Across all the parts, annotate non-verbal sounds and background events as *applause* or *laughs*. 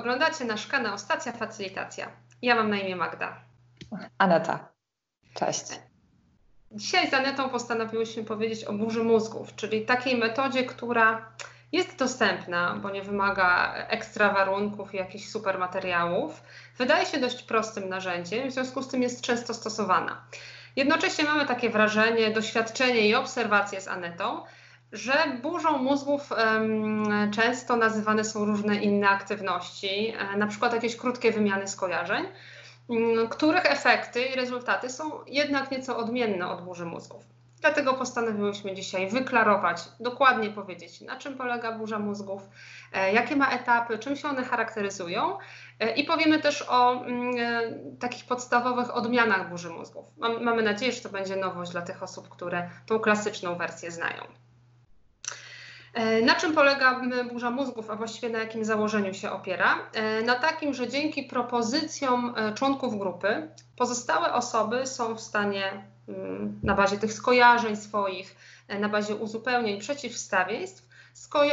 Oglądacie nasz kanał Stacja Facylitacja. Ja mam na imię Magda. Aneta. Cześć. Dzisiaj z Anetą postanowiłyśmy powiedzieć o burzy mózgów, czyli takiej metodzie, która jest dostępna, bo nie wymaga ekstra warunków i jakichś super materiałów. Wydaje się dość prostym narzędziem, w związku z tym jest często stosowana. Jednocześnie mamy takie wrażenie, doświadczenie i obserwacje z Anetą, że burzą mózgów um, często nazywane są różne inne aktywności, e, na przykład jakieś krótkie wymiany skojarzeń, um, których efekty i rezultaty są jednak nieco odmienne od burzy mózgów. Dlatego postanowiłyśmy dzisiaj wyklarować, dokładnie powiedzieć, na czym polega burza mózgów, e, jakie ma etapy, czym się one charakteryzują e, i powiemy też o mm, takich podstawowych odmianach burzy mózgów. Mam, mamy nadzieję, że to będzie nowość dla tych osób, które tą klasyczną wersję znają. E, na czym polega burza mózgów, a właściwie na jakim założeniu się opiera? E, na takim, że dzięki propozycjom e, członków grupy pozostałe osoby są w stanie mm, na bazie tych skojarzeń swoich, na bazie uzupełnień, przeciwstawieństw,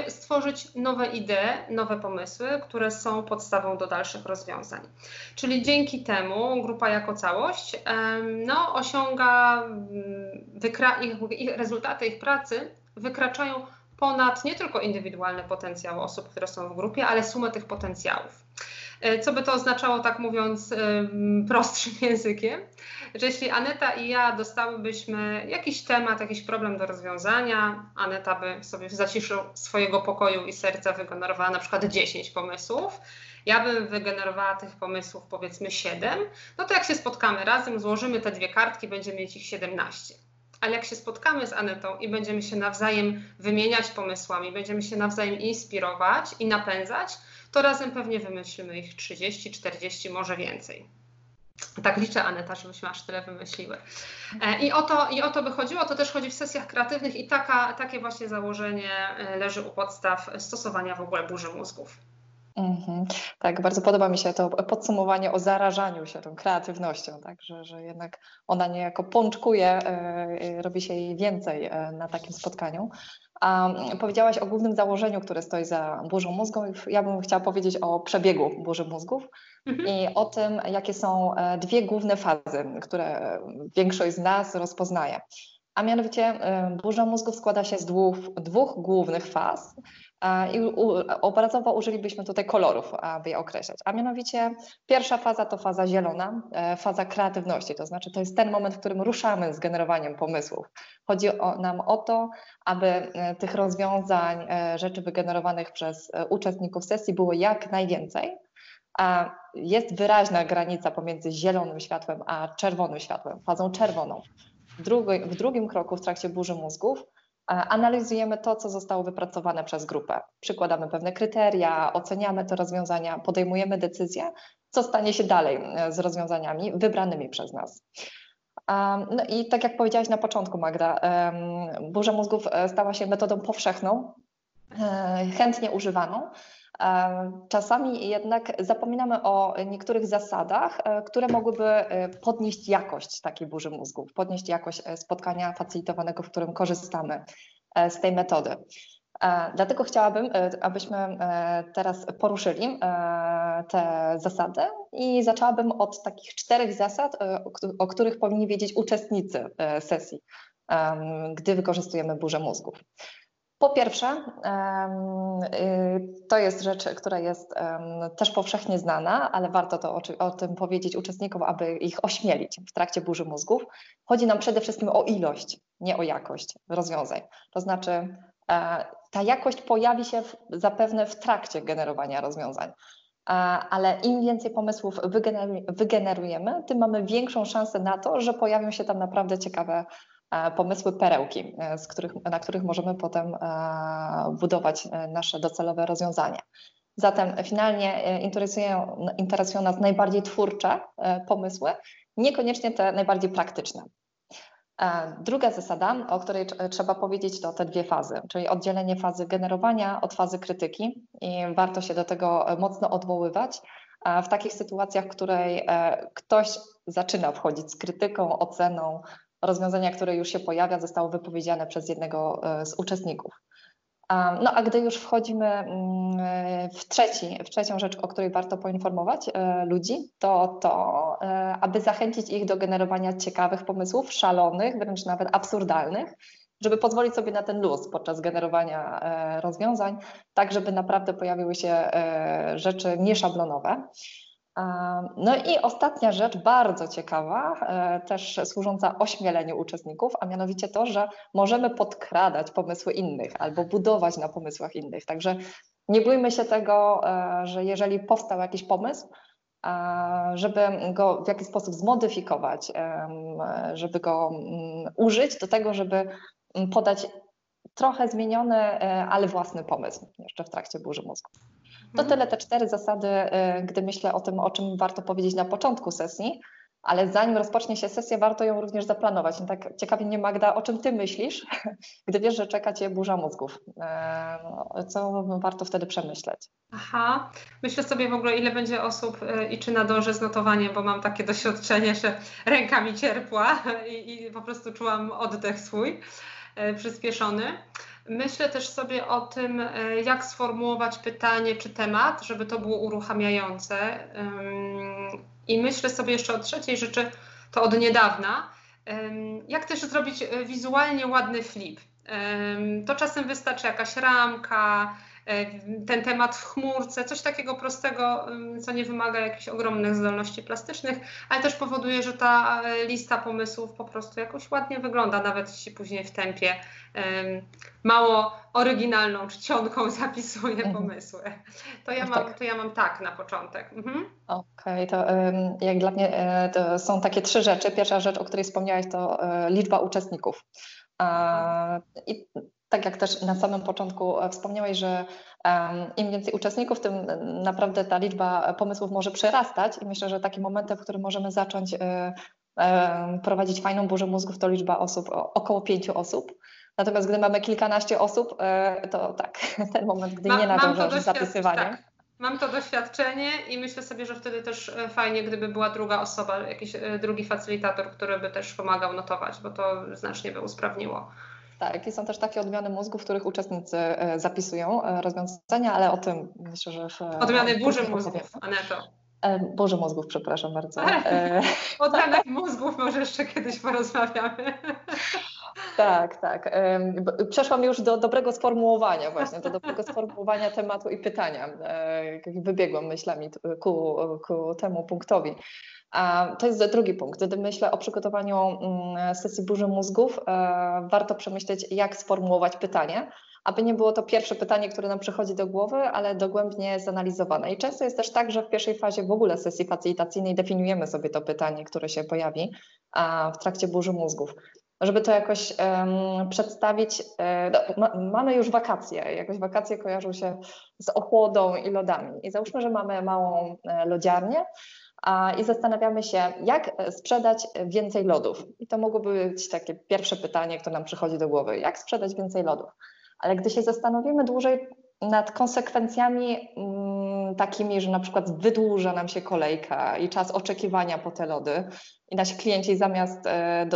stworzyć nowe idee, nowe pomysły, które są podstawą do dalszych rozwiązań. Czyli dzięki temu grupa jako całość no, osiąga, mm, ich, ich, rezultaty ich pracy wykraczają ponad nie tylko indywidualny potencjał osób, które są w grupie, ale sumę tych potencjałów. E, co by to oznaczało, tak mówiąc prostszym *laughs* językiem, że jeśli Aneta i ja dostałybyśmy jakiś temat, jakiś problem do rozwiązania, Aneta by sobie w zaciszu swojego pokoju i serca wygenerowała na przykład 10 pomysłów, ja bym wygenerowała tych pomysłów powiedzmy 7, no to jak się spotkamy razem, złożymy te dwie kartki, będziemy mieć ich 17 ale jak się spotkamy z Anetą i będziemy się nawzajem wymieniać pomysłami, będziemy się nawzajem inspirować i napędzać, to razem pewnie wymyślimy ich 30, 40, może więcej. Tak liczę, Aneta, żebyśmy aż tyle wymyśliły. E, I o, to, I o to by chodziło, to też chodzi w sesjach kreatywnych i taka, takie właśnie założenie e, leży u podstaw stosowania w ogóle burzy mózgów. Mhm. Tak, bardzo podoba mi się to podsumowanie o zarażaniu się tą kreatywnością, tak, że, że jednak ona niejako pączkuje, e, robi się jej więcej e, na takim spotkaniu. A powiedziałaś o głównym założeniu, które stoi za burzą mózgu. Ja bym chciała powiedzieć o przebiegu burzy mózgów mhm. i o tym, jakie są e, dwie główne fazy, które większość z nas rozpoznaje. A mianowicie burza mózgów składa się z dwóch, dwóch głównych faz. I obrazowo użylibyśmy tutaj kolorów, aby je określać. A mianowicie pierwsza faza to faza zielona, e, faza kreatywności, to znaczy to jest ten moment, w którym ruszamy z generowaniem pomysłów. Chodzi o, nam o to, aby e, tych rozwiązań, e, rzeczy wygenerowanych przez uczestników sesji było jak najwięcej. A jest wyraźna granica pomiędzy zielonym światłem a czerwonym światłem, fazą czerwoną. W, drugi, w drugim kroku w trakcie burzy mózgów analizujemy to, co zostało wypracowane przez grupę. Przykładamy pewne kryteria, oceniamy te rozwiązania, podejmujemy decyzję, co stanie się dalej e, z rozwiązaniami wybranymi przez nas. No i tak jak powiedziałaś na początku, Magda, burza mózgów e, stała się metodą powszechną, e, chętnie używaną, Czasami jednak zapominamy o niektórych zasadach, e, które mogłyby e, podnieść jakość takiej burzy mózgów, podnieść jakość e, spotkania facilitowanego, w którym korzystamy z tej metody. Dlatego chciałabym, abyśmy teraz poruszyli te zasady i zaczęłabym od takich czterech zasad, o których powinni wiedzieć uczestnicy sesji, gdy wykorzystujemy burzę mózgów. Po pierwsze, y, to jest rzecz, która jest też powszechnie znana, ale warto to o, tym powiedzieć uczestnikom, aby ich ośmielić w trakcie burzy mózgów. Chodzi nam przede wszystkim o ilość, nie o jakość rozwiązań. To znaczy, e, ta jakość pojawi się zapewne w trakcie generowania rozwiązań. Ale im więcej pomysłów wygenerujemy, tym mamy większą szansę na to, że pojawią się tam naprawdę ciekawe E, pomysły, perełki, e, z których, na których możemy potem e, budować nasze docelowe rozwiązania. Zatem finalnie interesują, interesują nas najbardziej twórcze pomysły, niekoniecznie te najbardziej praktyczne. Druga zasada, o której trzeba powiedzieć, to te dwie fazy, czyli oddzielenie fazy generowania od fazy krytyki i warto się do tego mocno odwoływać. W takich sytuacjach, w której ktoś zaczyna wchodzić z krytyką, oceną, rozwiązania, które już się pojawia, zostało wypowiedziane przez jednego e, z uczestników. No a gdy już wchodzimy mm, w, trzeci, w trzecią rzecz, o której warto poinformować e, ludzi, to to, e, aby zachęcić ich do generowania ciekawych pomysłów, szalonych, wręcz nawet absurdalnych, żeby pozwolić sobie na ten luz podczas generowania e, rozwiązań, tak żeby naprawdę pojawiły się rzeczy nieszablonowe. No i ostatnia rzecz, bardzo ciekawa, e, też służąca ośmieleniu uczestników, a mianowicie to, że możemy podkradać pomysły innych albo budować na pomysłach innych. Także nie bójmy się tego, e, że jeżeli powstał jakiś pomysł, żeby go w jakiś sposób zmodyfikować, żeby go mm, użyć do tego, żeby mm, podać trochę zmieniony, e, ale własny pomysł jeszcze w trakcie burzy mózgu. To mhm. tyle te cztery zasady, y, gdy myślę o tym, o czym warto powiedzieć na początku sesji, ale zanim rozpocznie się sesja, warto ją również zaplanować. No tak ciekawie mnie Magda, o czym ty myślisz, *laughs* gdy wiesz, że czeka cię burza mózgów? E, co warto wtedy przemyśleć? Aha, myślę sobie w ogóle, ile będzie osób y, i czy nadążę z notowaniem, bo mam takie doświadczenie, że ręka mi cierpła i, i po prostu czułam oddech swój y, przyspieszony. Myślę też sobie o tym, e, jak sformułować pytanie czy temat, żeby to było uruchamiające. I myślę sobie jeszcze o trzeciej rzeczy, to od niedawna, jak też zrobić e, wizualnie ładny flip. To czasem wystarczy jakaś ramka, E, ten temat w chmurce, coś takiego prostego, co nie wymaga jakichś ogromnych zdolności plastycznych, ale też powoduje, że ta e, lista pomysłów po prostu jakoś ładnie wygląda, nawet jeśli później w tempie mało oryginalną czcionką *laughs* zapisuje mhm. pomysły. To ja, mam, tak. to ja mam tak na początek. Mhm. Okej, okay, to jak dla mnie e, to są takie trzy rzeczy. Pierwsza rzecz, o której wspomniałeś, to liczba uczestników. I tak jak też na samym początku e, wspomniałeś, że im więcej uczestników, tym naprawdę ta liczba pomysłów może przerastać i myślę, że takim momentem, w którym możemy zacząć e, prowadzić fajną burzę mózgów, to liczba osób, około pięciu osób. Natomiast gdy mamy kilkanaście osób, e, to tak, *laughs* ten moment, gdy Ma, nie nadążasz z zapisywaniem. Tak. Mam to doświadczenie i myślę sobie, że wtedy też fajnie, gdyby była druga osoba, jakiś drugi facylitator, który by też pomagał notować, bo to znacznie by usprawniło tak, i są też takie odmiany mózgu, w których uczestnicy e, zapisują e, rozwiązania, ale o tym myślę, że w... Odmiany burzy mózgów, Aneto. E, burzy mózgów, przepraszam bardzo. *laughs* O odmianach mózgów może jeszcze kiedyś porozmawiamy. Tak, tak. Przeszłam już do dobrego sformułowania właśnie, do dobrego sformułowania tematu i pytania. Wybiegłam myślami ku, ku temu punktowi. To jest drugi punkt. Gdy myślę o przygotowaniu mm, sesji burzy mózgów, e, warto przemyśleć, jak sformułować pytanie, aby nie było to pierwsze pytanie, które nam przychodzi do głowy, ale dogłębnie zanalizowane. I często jest też tak, że w pierwszej fazie w ogóle sesji facilitacyjnej definiujemy sobie to pytanie, które się pojawi w trakcie burzy mózgów żeby to jakoś um, przedstawić. E, ma, mamy już wakacje, jakoś wakacje kojarzą się z ochłodą i lodami. I załóżmy, że mamy małą e, lodziarnię, i zastanawiamy się, jak sprzedać więcej lodów. I to mogłoby być takie pierwsze pytanie, które nam przychodzi do głowy: jak sprzedać więcej lodów? Ale gdy się zastanowimy dłużej nad konsekwencjami mm, takimi, że na przykład wydłuża nam się kolejka i czas oczekiwania po te lody, i nasi klienci zamiast e,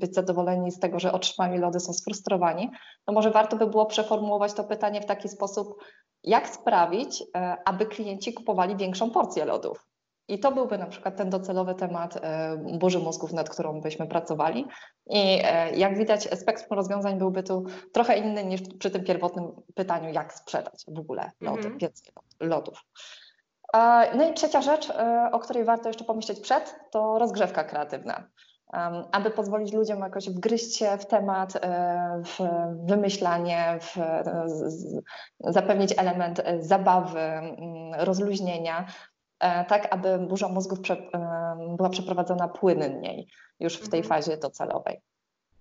być zadowoleni z tego, że otrzymali lody, są sfrustrowani, to może warto by było przeformułować to pytanie w taki sposób, jak sprawić, e, aby klienci kupowali większą porcję lodów. I to byłby na przykład ten docelowy temat e, burzy mózgów, nad którą byśmy pracowali. I e, jak widać, spektrum rozwiązań byłby tu trochę inny niż przy tym pierwotnym pytaniu, jak sprzedać w ogóle lody, mm -hmm. lodów. No i trzecia rzecz, e, o której warto jeszcze pomyśleć przed, to rozgrzewka kreatywna. Aby pozwolić ludziom jakoś wgryźć się w temat, w wymyślanie, w zapewnić element zabawy, rozluźnienia, E, tak aby burza mózgów e, była przeprowadzona płynniej już w tej mhm. fazie docelowej.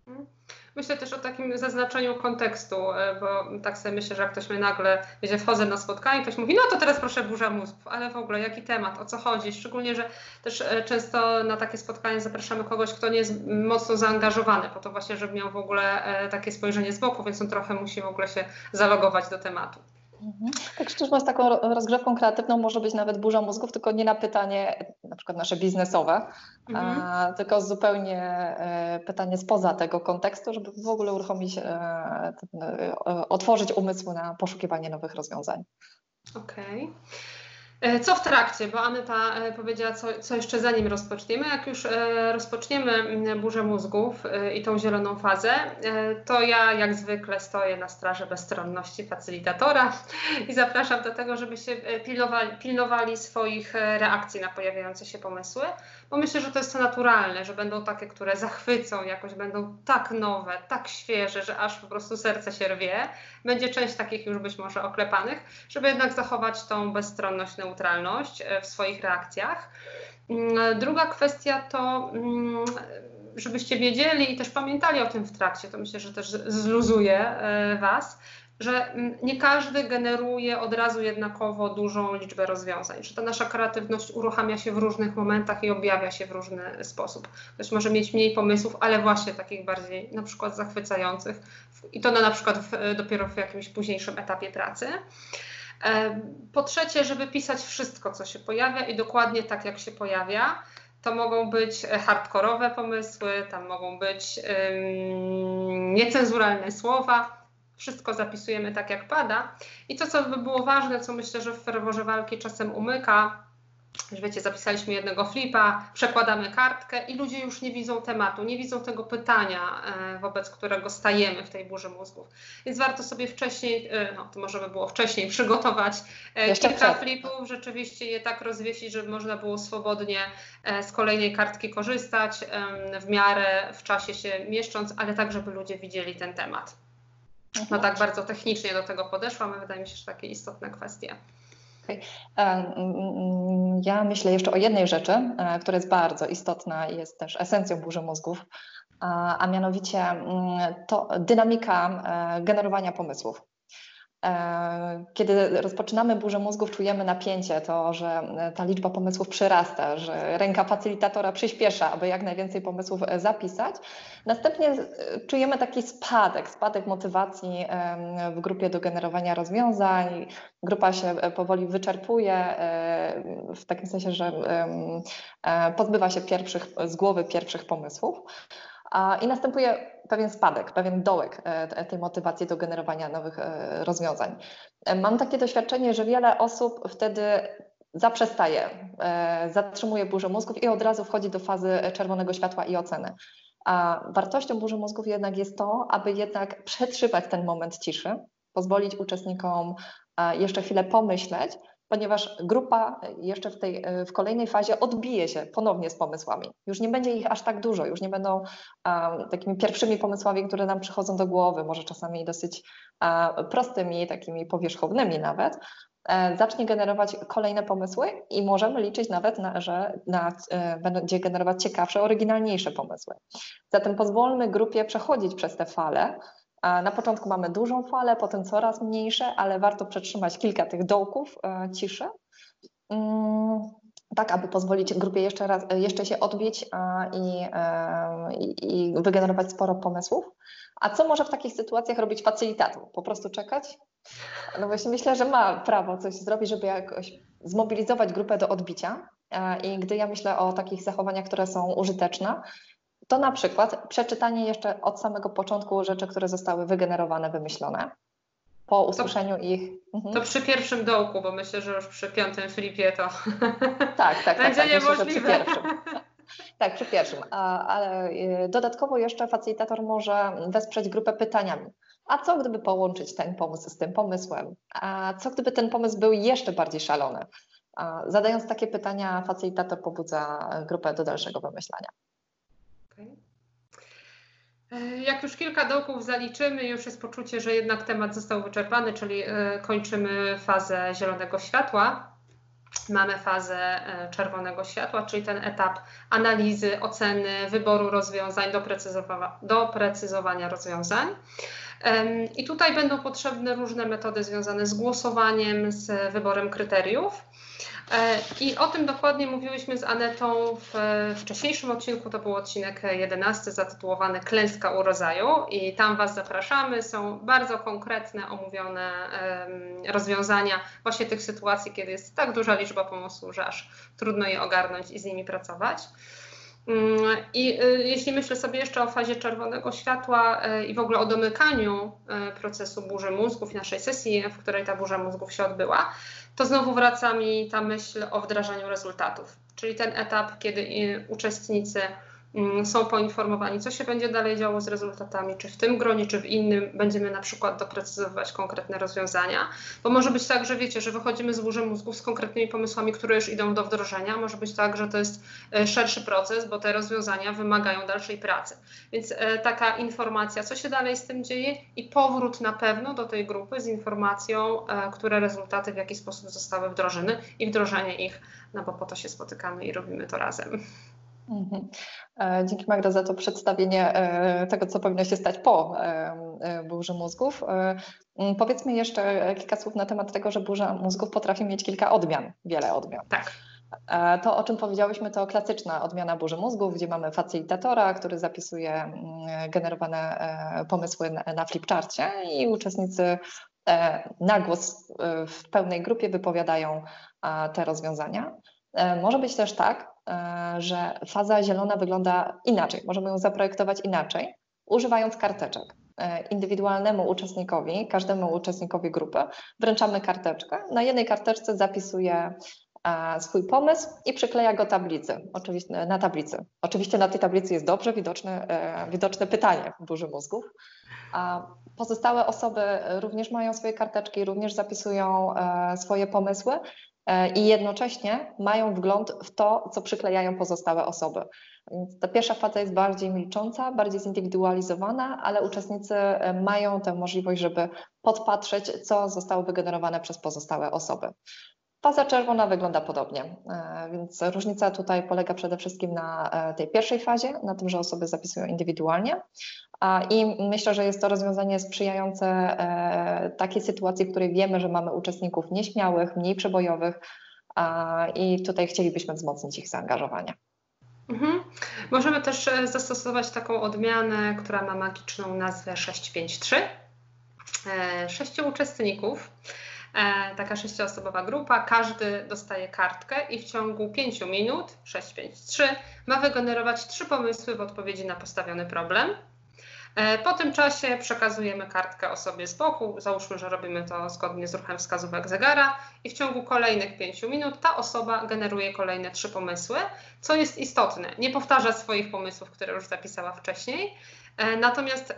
Mhm. Myślę też o takim zaznaczeniu kontekstu, e, bo tak sobie myślę, że jak ktoś mnie nagle, wiecie, wchodzę na spotkanie, ktoś mówi, no to teraz proszę burza mózgów, ale w ogóle jaki temat, o co chodzi, szczególnie, że też często na takie spotkanie zapraszamy kogoś, kto nie jest mocno zaangażowany, po to właśnie, żeby miał w ogóle takie spojrzenie z boku, więc on trochę musi w ogóle się zalogować do tematu. Mhm. Tak szczerze mówiąc, taką rozgrzewką kreatywną może być nawet burza mózgów, tylko nie na pytanie na przykład nasze biznesowe, mhm. tylko zupełnie e, pytanie spoza tego kontekstu, żeby w ogóle uruchomić, e, e, otworzyć umysł na poszukiwanie nowych rozwiązań. Okej. Okay. E, co w trakcie? Bo Aneta e, powiedziała, co, co jeszcze zanim rozpoczniemy. Jak już e, rozpoczniemy burzę mózgów i tą zieloną fazę, to ja jak zwykle stoję na straży bezstronności facylitatora *laughs* i zapraszam do tego, żebyście pilnowali, pilnowali swoich reakcji na pojawiające się pomysły, bo myślę, że to jest to naturalne, że będą takie, które zachwycą, jakoś będą tak nowe, tak świeże, że aż po prostu serce się rwie. Będzie część takich już być może oklepanych, żeby jednak zachować tą bezstronność neutralność e, w swoich reakcjach. Mm, druga kwestia to, mm, żebyście wiedzieli i też pamiętali o tym w trakcie, to myślę, że też zluzuje e, Was, że mm, nie każdy generuje od razu jednakowo dużą liczbę rozwiązań, że ta nasza kreatywność uruchamia się w różnych momentach i objawia się w różny sposób. Ktoś może mieć mniej pomysłów, ale właśnie takich bardziej na przykład zachwycających i to na, na przykład w, dopiero w jakimś późniejszym etapie pracy. Po trzecie, żeby pisać wszystko, co się pojawia i dokładnie tak, jak się pojawia. To mogą być hardkorowe pomysły, tam mogą być um, niecenzuralne słowa. Wszystko zapisujemy tak, jak pada. I to, co by było ważne, co myślę, że w ferworze walki czasem umyka, że wiecie, zapisaliśmy jednego flipa, przekładamy kartkę i ludzie już nie widzą tematu, nie widzą tego pytania, e, wobec którego stajemy w tej burzy mózgów. Więc warto sobie wcześniej, e, no to może by było wcześniej, przygotować e, Jeszcze kilka przed. flipów, rzeczywiście je tak rozwiesić, żeby można było swobodnie z kolejnej kartki korzystać, w miarę w czasie się mieszcząc, ale tak, żeby ludzie widzieli ten temat. No tak bardzo technicznie do tego podeszłam, wydaje mi się, że takie istotne kwestie. Okay. Ja myślę jeszcze o jednej rzeczy, e, która jest bardzo istotna i jest też esencją burzy mózgów, a mianowicie mm, to dynamika e, generowania pomysłów. E, kiedy rozpoczynamy burzę mózgów, czujemy napięcie, to, że e, ta liczba pomysłów przyrasta, że ręka facylitatora przyspiesza, aby jak najwięcej pomysłów e, zapisać. Następnie czujemy taki spadek, spadek motywacji w grupie do generowania rozwiązań. Grupa się powoli wyczerpuje, w takim sensie, że pozbywa się pierwszych, z głowy pierwszych pomysłów. I następuje pewien spadek, pewien dołek e, tej motywacji do generowania nowych e, rozwiązań. E, mam takie doświadczenie, że wiele osób wtedy zaprzestaje, zatrzymuje burzę mózgów i od razu wchodzi do fazy czerwonego światła i oceny. A wartością burzy mózgów jednak jest to, aby jednak przetrzywać ten moment ciszy, pozwolić uczestnikom jeszcze chwilę pomyśleć, ponieważ grupa jeszcze w, tej, w kolejnej fazie odbije się ponownie z pomysłami. Już nie będzie ich aż tak dużo, już nie będą um, takimi pierwszymi pomysłami, które nam przychodzą do głowy, może czasami dosyć um, prostymi, takimi powierzchownymi nawet. Um, zacznie generować kolejne pomysły i możemy liczyć nawet, na, że na, e, będzie generować ciekawsze, oryginalniejsze pomysły. Zatem pozwólmy grupie przechodzić przez te fale, na początku mamy dużą falę, potem coraz mniejsze, ale warto przetrzymać kilka tych dołków e, ciszy, mm, tak aby pozwolić grupie jeszcze, raz, jeszcze się odbić i, e, i, i wygenerować sporo pomysłów. A co może w takich sytuacjach robić facylitator? Po prostu czekać? No właśnie myślę, że ma prawo coś zrobić, żeby jakoś zmobilizować grupę do odbicia. E, I gdy ja myślę o takich zachowaniach, które są użyteczne, to na przykład przeczytanie jeszcze od samego początku rzeczy, które zostały wygenerowane, wymyślone. Po usłyszeniu to, ich. Mhm. To przy pierwszym dołku, bo myślę, że już przy piątym flipie to tak, tak, będzie tak, tak, niemożliwe. Myślę, przy pierwszym. Tak, przy pierwszym. Ale y, dodatkowo jeszcze facilitator może wesprzeć grupę pytaniami. A co gdyby połączyć ten pomysł z tym pomysłem? A co gdyby ten pomysł był jeszcze bardziej szalony? Zadając takie pytania, facilitator pobudza grupę do dalszego wymyślania. E, jak już kilka dołków zaliczymy, już jest poczucie, że jednak temat został wyczerpany, czyli e, kończymy fazę zielonego światła. Mamy fazę e, czerwonego światła, czyli ten etap analizy, oceny, wyboru rozwiązań, doprecyzowania, rozwiązań. I tutaj będą potrzebne różne metody związane z głosowaniem, z wyborem kryteriów. E, I o tym dokładnie mówiłyśmy z Anetą w wcześniejszym odcinku, to był odcinek 11 zatytułowany Klęska u rodzaju i tam Was zapraszamy. Są bardzo konkretne, omówione rozwiązania właśnie tych sytuacji, kiedy jest tak duża liczba pomysłów, że aż trudno je ogarnąć i z nimi pracować. Mm, I y, jeśli myślę sobie jeszcze o fazie czerwonego światła y, i w ogóle o domykaniu y, procesu burzy mózgów, naszej sesji, w której ta burza mózgów się odbyła, to znowu wraca mi ta myśl o wdrażaniu rezultatów, czyli ten etap, kiedy uczestnicy są poinformowani, co się będzie dalej działo z rezultatami, czy w tym gronie, czy w innym będziemy na przykład doprecyzować konkretne rozwiązania, bo może być tak, że wiecie, że wychodzimy z burzy mózgów z konkretnymi pomysłami, które już idą do wdrożenia, może być tak, że to jest e, szerszy proces, bo te rozwiązania wymagają dalszej pracy. Więc e, taka informacja, co się dalej z tym dzieje i powrót na pewno do tej grupy z informacją, e, które rezultaty w jaki sposób zostały wdrożone i wdrożenie ich, no bo po to się spotykamy i robimy to razem. Mhm. E, dzięki Magda za to przedstawienie e, tego, co powinno się stać po e, burzy mózgów. Powiedzmy jeszcze kilka słów na temat tego, że burza mózgów potrafi mieć kilka odmian, wiele odmian. Tak. To, o czym powiedziałyśmy, to klasyczna odmiana burzy mózgów, gdzie mamy facilitatora, który zapisuje generowane pomysły na flipcharcie i uczestnicy na głos w pełnej grupie wypowiadają te rozwiązania. Może być też tak, że faza zielona wygląda inaczej. Możemy ją zaprojektować inaczej, używając karteczek. E, indywidualnemu uczestnikowi, każdemu uczestnikowi grupy wręczamy karteczkę. Na jednej karteczce zapisuje e, swój pomysł i przykleja go tablicy, oczywiście na tablicy. Oczywiście na tej tablicy jest dobrze widoczne, widoczne pytanie w burzy mózgów. A pozostałe osoby również mają swoje karteczki, również zapisują swoje pomysły E, i jednocześnie mają wgląd w to, co przyklejają pozostałe osoby. Więc ta pierwsza faza jest bardziej milcząca, bardziej zindywidualizowana, ale uczestnicy e, mają tę możliwość, żeby podpatrzeć, co zostało wygenerowane przez pozostałe osoby. Faza czerwona wygląda podobnie, e, więc różnica tutaj polega przede wszystkim na tej pierwszej fazie, na tym, że osoby zapisują indywidualnie, i myślę, że jest to rozwiązanie sprzyjające e, takiej sytuacji, w której wiemy, że mamy uczestników nieśmiałych, mniej przebojowych i tutaj chcielibyśmy wzmocnić ich zaangażowanie. Mhm. Możemy też e, zastosować taką odmianę, która ma magiczną nazwę 653. E, sześciu uczestników, taka sześcioosobowa grupa, każdy dostaje kartkę i w ciągu 5 minut, 653, ma wygenerować trzy pomysły w odpowiedzi na postawiony problem. E, po tym czasie przekazujemy kartkę osobie z boku, załóżmy, że robimy to zgodnie z ruchem wskazówek zegara i w ciągu kolejnych 5 minut ta osoba generuje kolejne trzy pomysły, co jest istotne. Nie powtarza swoich pomysłów, które już zapisała wcześniej, e, natomiast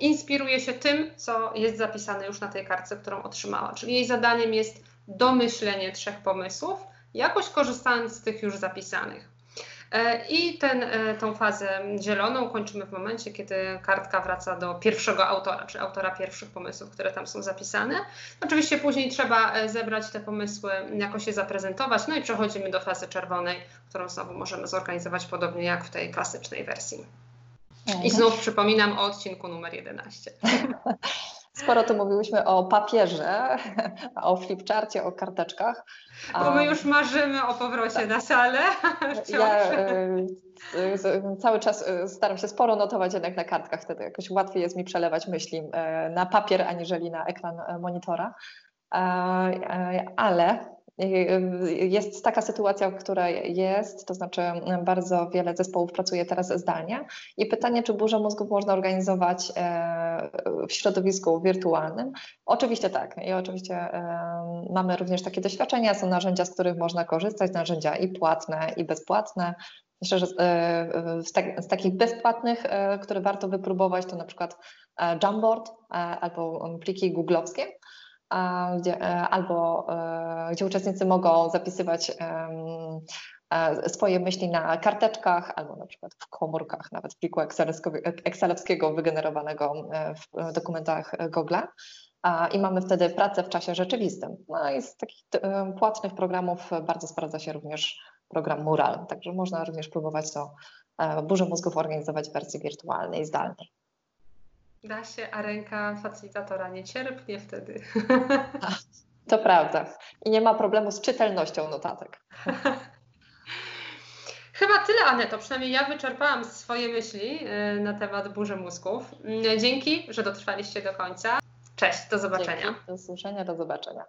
inspiruje się tym, co jest zapisane już na tej kartce, którą otrzymała. Czyli jej zadaniem jest domyślenie trzech pomysłów, jakoś korzystając z tych już zapisanych. E, I ten, e, tą fazę zieloną kończymy w momencie, kiedy kartka wraca do pierwszego autora, czy autora pierwszych pomysłów, które tam są zapisane. Oczywiście później trzeba e, zebrać te pomysły, jakoś je zaprezentować, no i przechodzimy do fazy czerwonej, którą znowu możemy zorganizować podobnie jak w tej klasycznej wersji. I znów przypominam o odcinku numer 11. *laughs* Sporo tu mówiłyśmy o papierze, o flipcharcie, o karteczkach. Bo my już marzymy o powrocie na salę. *laughs* Ja y, cały czas y, staram się sporo notować jednak na kartkach, wtedy jakoś łatwiej jest mi przelewać myśli na papier, aniżeli na ekran monitora. Ale jest taka sytuacja, w której jest, to znaczy bardzo wiele zespołów pracuje teraz zdalnie i pytanie, czy burzę mózgów można organizować e, w środowisku wirtualnym? Oczywiście tak i oczywiście e, mamy również takie doświadczenia, są narzędzia, z których można korzystać, narzędzia i płatne i bezpłatne. Myślę, że e, z, tak, z takich bezpłatnych, które warto wypróbować, to na przykład Jamboard albo pliki googlowskie gdzie, e, albo e, gdzie uczestnicy mogą zapisywać e, swoje myśli na karteczkach albo na przykład w komórkach, nawet w pliku excelowskiego wygenerowanego w dokumentach Google. I mamy wtedy pracę w czasie rzeczywistym. No i z takich płatnych programów bardzo sprawdza się również program Mural, także można również próbować to burzę mózgów organizować w wersji wirtualnej, zdalnej. Da się, a ręka facylitatora nie cierpnie wtedy. To prawda. I nie ma problemu z czytelnością notatek. *laughs* Chyba tyle, Aneto. Przynajmniej ja wyczerpałam swoje myśli y, na temat burzy mózgów. Mm, dzięki, że dotrwaliście do końca. Cześć, do zobaczenia. Dzięki, do usłyszenia, do zobaczenia.